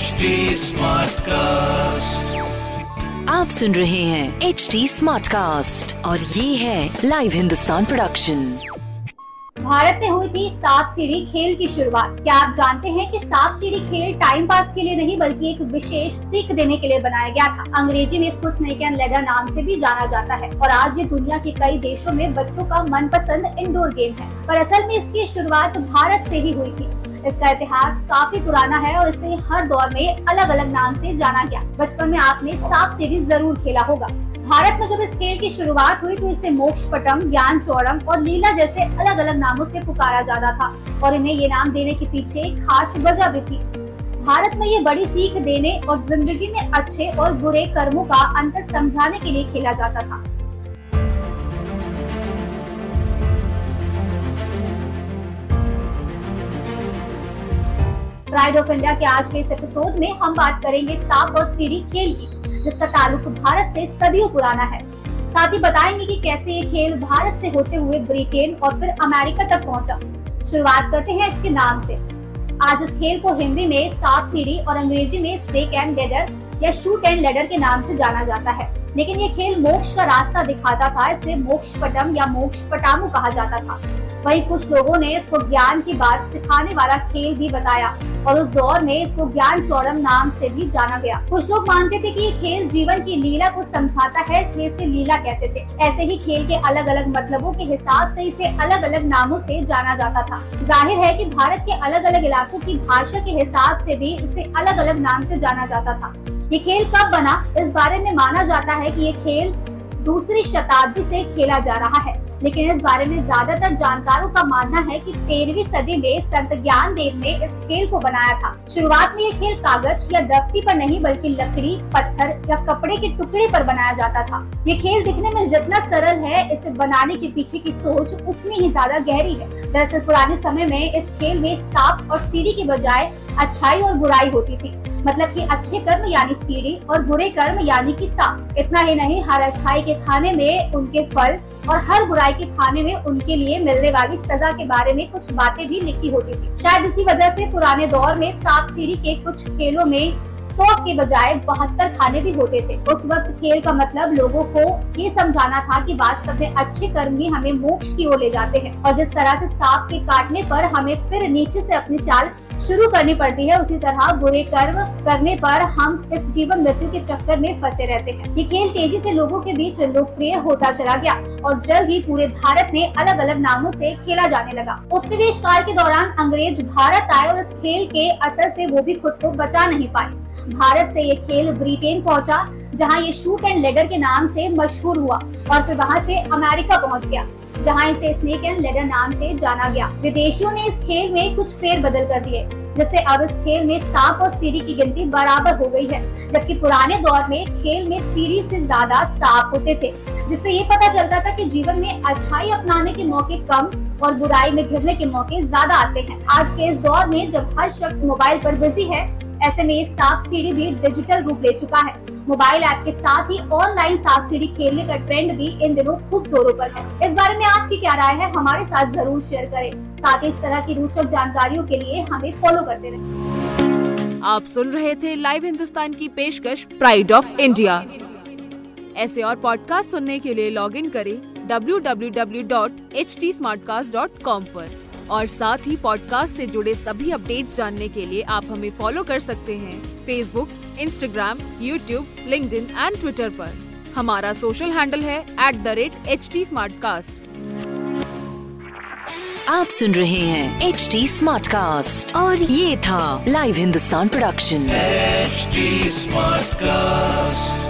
HD Smartcast. आप सुन रहे हैं एच डी स्मार्ट कास्ट और ये है लाइव हिंदुस्तान प्रोडक्शन भारत में हुई थी सांप सीढ़ी खेल की शुरुआत। क्या आप जानते हैं कि सांप सीढ़ी खेल टाइम पास के लिए नहीं बल्कि एक विशेष सीख देने के लिए बनाया गया था? अंग्रेज़ी में इसको स्नेक एंड लेडर नाम से भी जाना जाता है। और आज ये दुनिया के कई देशों में बच्चों का मनपसंद इंडोर गेम है। पर असल में इसकी शुरुआत भारत से ही हुई थी। इसका इतिहास काफ़ी पुराना है और इसे हर दौर में अलग अलग नाम से जाना गया। बचपन में आपने सांप सीढ़ी ज़रूर खेला होगा। भारत में जब इस खेल की शुरुआत हुई तो इसे मोक्ष पटम ज्ञान चौड़म और लीला जैसे अलग अलग नामों से पुकारा जाता था और इन्हें ये नाम देने के पीछे एक खास वजह भी थी। भारत में ये बड़ी सीख देने और ज़िंदगी में अच्छे और बुरे कर्मों का अंतर समझाने के लिए खेला जाता था। प्राइड ऑफ़ इंडिया के आज के इस एपिसोड में हम बात करेंगे सांप और सीढ़ी खेल की, जिसका ताल्लुक भारत से सदियों पुराना है। साथ ही बताएँगे कि कैसे ये खेल भारत से होते हुए ब्रिटेन और फिर अमेरिका तक पहुँचा। शुरुआत करते हैं इसके नाम से। आज इस खेल को हिंदी में सांप सीढ़ी और अंग्रेज़ी में स्नेक एंड लेडर या शूट एंड लेडर के नाम से जाना जाता है। लेकिन ये खेल मोक्ष का रास्ता दिखाता था, इसलिए मोक्ष पटम या मोक्ष पटामू कहा जाता था। वहीं कुछ लोगों ने इसको ज्ञान की बात सिखाने वाला खेल भी बताया और उस दौर में इसको ज्ञान चौड़म नाम से भी जाना गया। कुछ लोग मानते थे कि ये खेल जीवन की लीला को समझाता है, इसलिए इसे लीला कहते थे। ऐसे ही खेल के अलग अलग मतलबों के हिसाब से इसे अलग अलग नामों से जाना जाता था। ज़ाहिर है कि भारत के अलग अलग इलाकों की भाषा के हिसाब से भी इसे अलग अलग नाम से जाना जाता था। ये खेल कब बना, इस बारे में माना जाता है कि ये खेल दूसरी शताब्दी से खेला जा रहा है। लेकिन इस बारे में ज़्यादातर जानकारों का मानना है कि तेरहवीं सदी में संत ज्ञान देव ने इस खेल को बनाया था। शुरुआत में ये खेल कागज़ या दफ्ती पर नहीं, बल्कि लकड़ी, पत्थर या कपड़े के टुकड़े पर बनाया जाता था। ये खेल दिखने में जितना सरल है, इसे बनाने के पीछे की सोच उतनी ही ज़्यादा गहरी है। दरअसल पुराने समय में इस खेल में सांप और सीढ़ी के बजाय अच्छाई और बुराई होती थी। मतलब कि अच्छे कर्म यानी सीढ़ी और बुरे कर्म यानी कि सांप। इतना ही नहीं, हर अच्छाई के खाने में उनके फल और हर बुराई के खाने में उनके लिए मिलने वाली सजा के बारे में कुछ बातें भी लिखी होती थी। शायद इसी वजह से पुराने दौर में सांप सीढ़ी के कुछ खेलों में सौ के बजाय बहत्तर खाने भी होते थे। उस वक्त खेल का मतलब लोगों को ये समझाना था कि वास्तव में अच्छे कर्म ही हमें मोक्ष की ओर ले जाते हैं। और जिस तरह से सांप के काटने पर हमें फिर नीचे से अपनी चाल शुरू करनी पड़ती है। उसी तरह बुरे कर्म करने पर हम इस जीवन मृत्यु के चक्कर में फंसे रहते हैं। ये खेल तेज़ी से लोगों के बीच लोकप्रिय होता चला गया और जल्द ही पूरे भारत में अलग अलग नामों से खेला जाने लगा। उपनिवेश काल के दौरान अंग्रेज़ भारत आए और इस खेल के असर से वो भी खुद को बचा नहीं पाए। भारत से ये खेल ब्रिटेन पहुँचा, जहाँ ये शूट एंड लेडर के नाम से मशहूर हुआ और फिर वहाँ से अमेरिका पहुँच गया। जहाँ इसे स्नेक एंड लेडर नाम से जाना गया। विदेशियों ने इस खेल में कुछ फेर बदल कर दिए, जिससे अब इस खेल में सांप और सीढ़ी की गिनती बराबर हो गई है, जबकि पुराने दौर में खेल में सीढ़ी से ज़्यादा सांप होते थे, जिससे ये पता चलता था कि जीवन में अच्छाई अपनाने के मौके कम और बुराई में घिरने के मौके ज़्यादा आते हैं। आज के इस दौर में जब हर शख्स मोबाइल पर बिज़ी है ऐसे में सांप सीढ़ी भी डिजिटल रूप ले चुका है। मोबाइल ऐप के साथ ही ऑनलाइन सांप सीढ़ी खेलने का ट्रेंड भी इन दिनों खूब जोरों पर है। इस बारे में आपकी क्या राय है, हमारे साथ ज़रूर शेयर करें। साथ ही इस तरह की रोचक जानकारियों के लिए हमें फॉलो करते रहे। आप सुन रहे थे लाइव हिंदुस्तान की पेशकश प्राइड ऑफ़ इंडिया ऐसे और पॉडकास्ट सुनने के लिए लॉग इन करें W W W dot H T smartcast dot com पर। और साथ ही पॉडकास्ट से जुड़े सभी अपडेट्स जानने के लिए आप हमें फॉलो कर सकते हैं। Facebook Instagram YouTube link and Twitter पर। हमारा सोशल हैंडल है at the rate H T आप सुन रहे हैं एच डी कास्ट और ये था live Hindustan production smart Smartcast.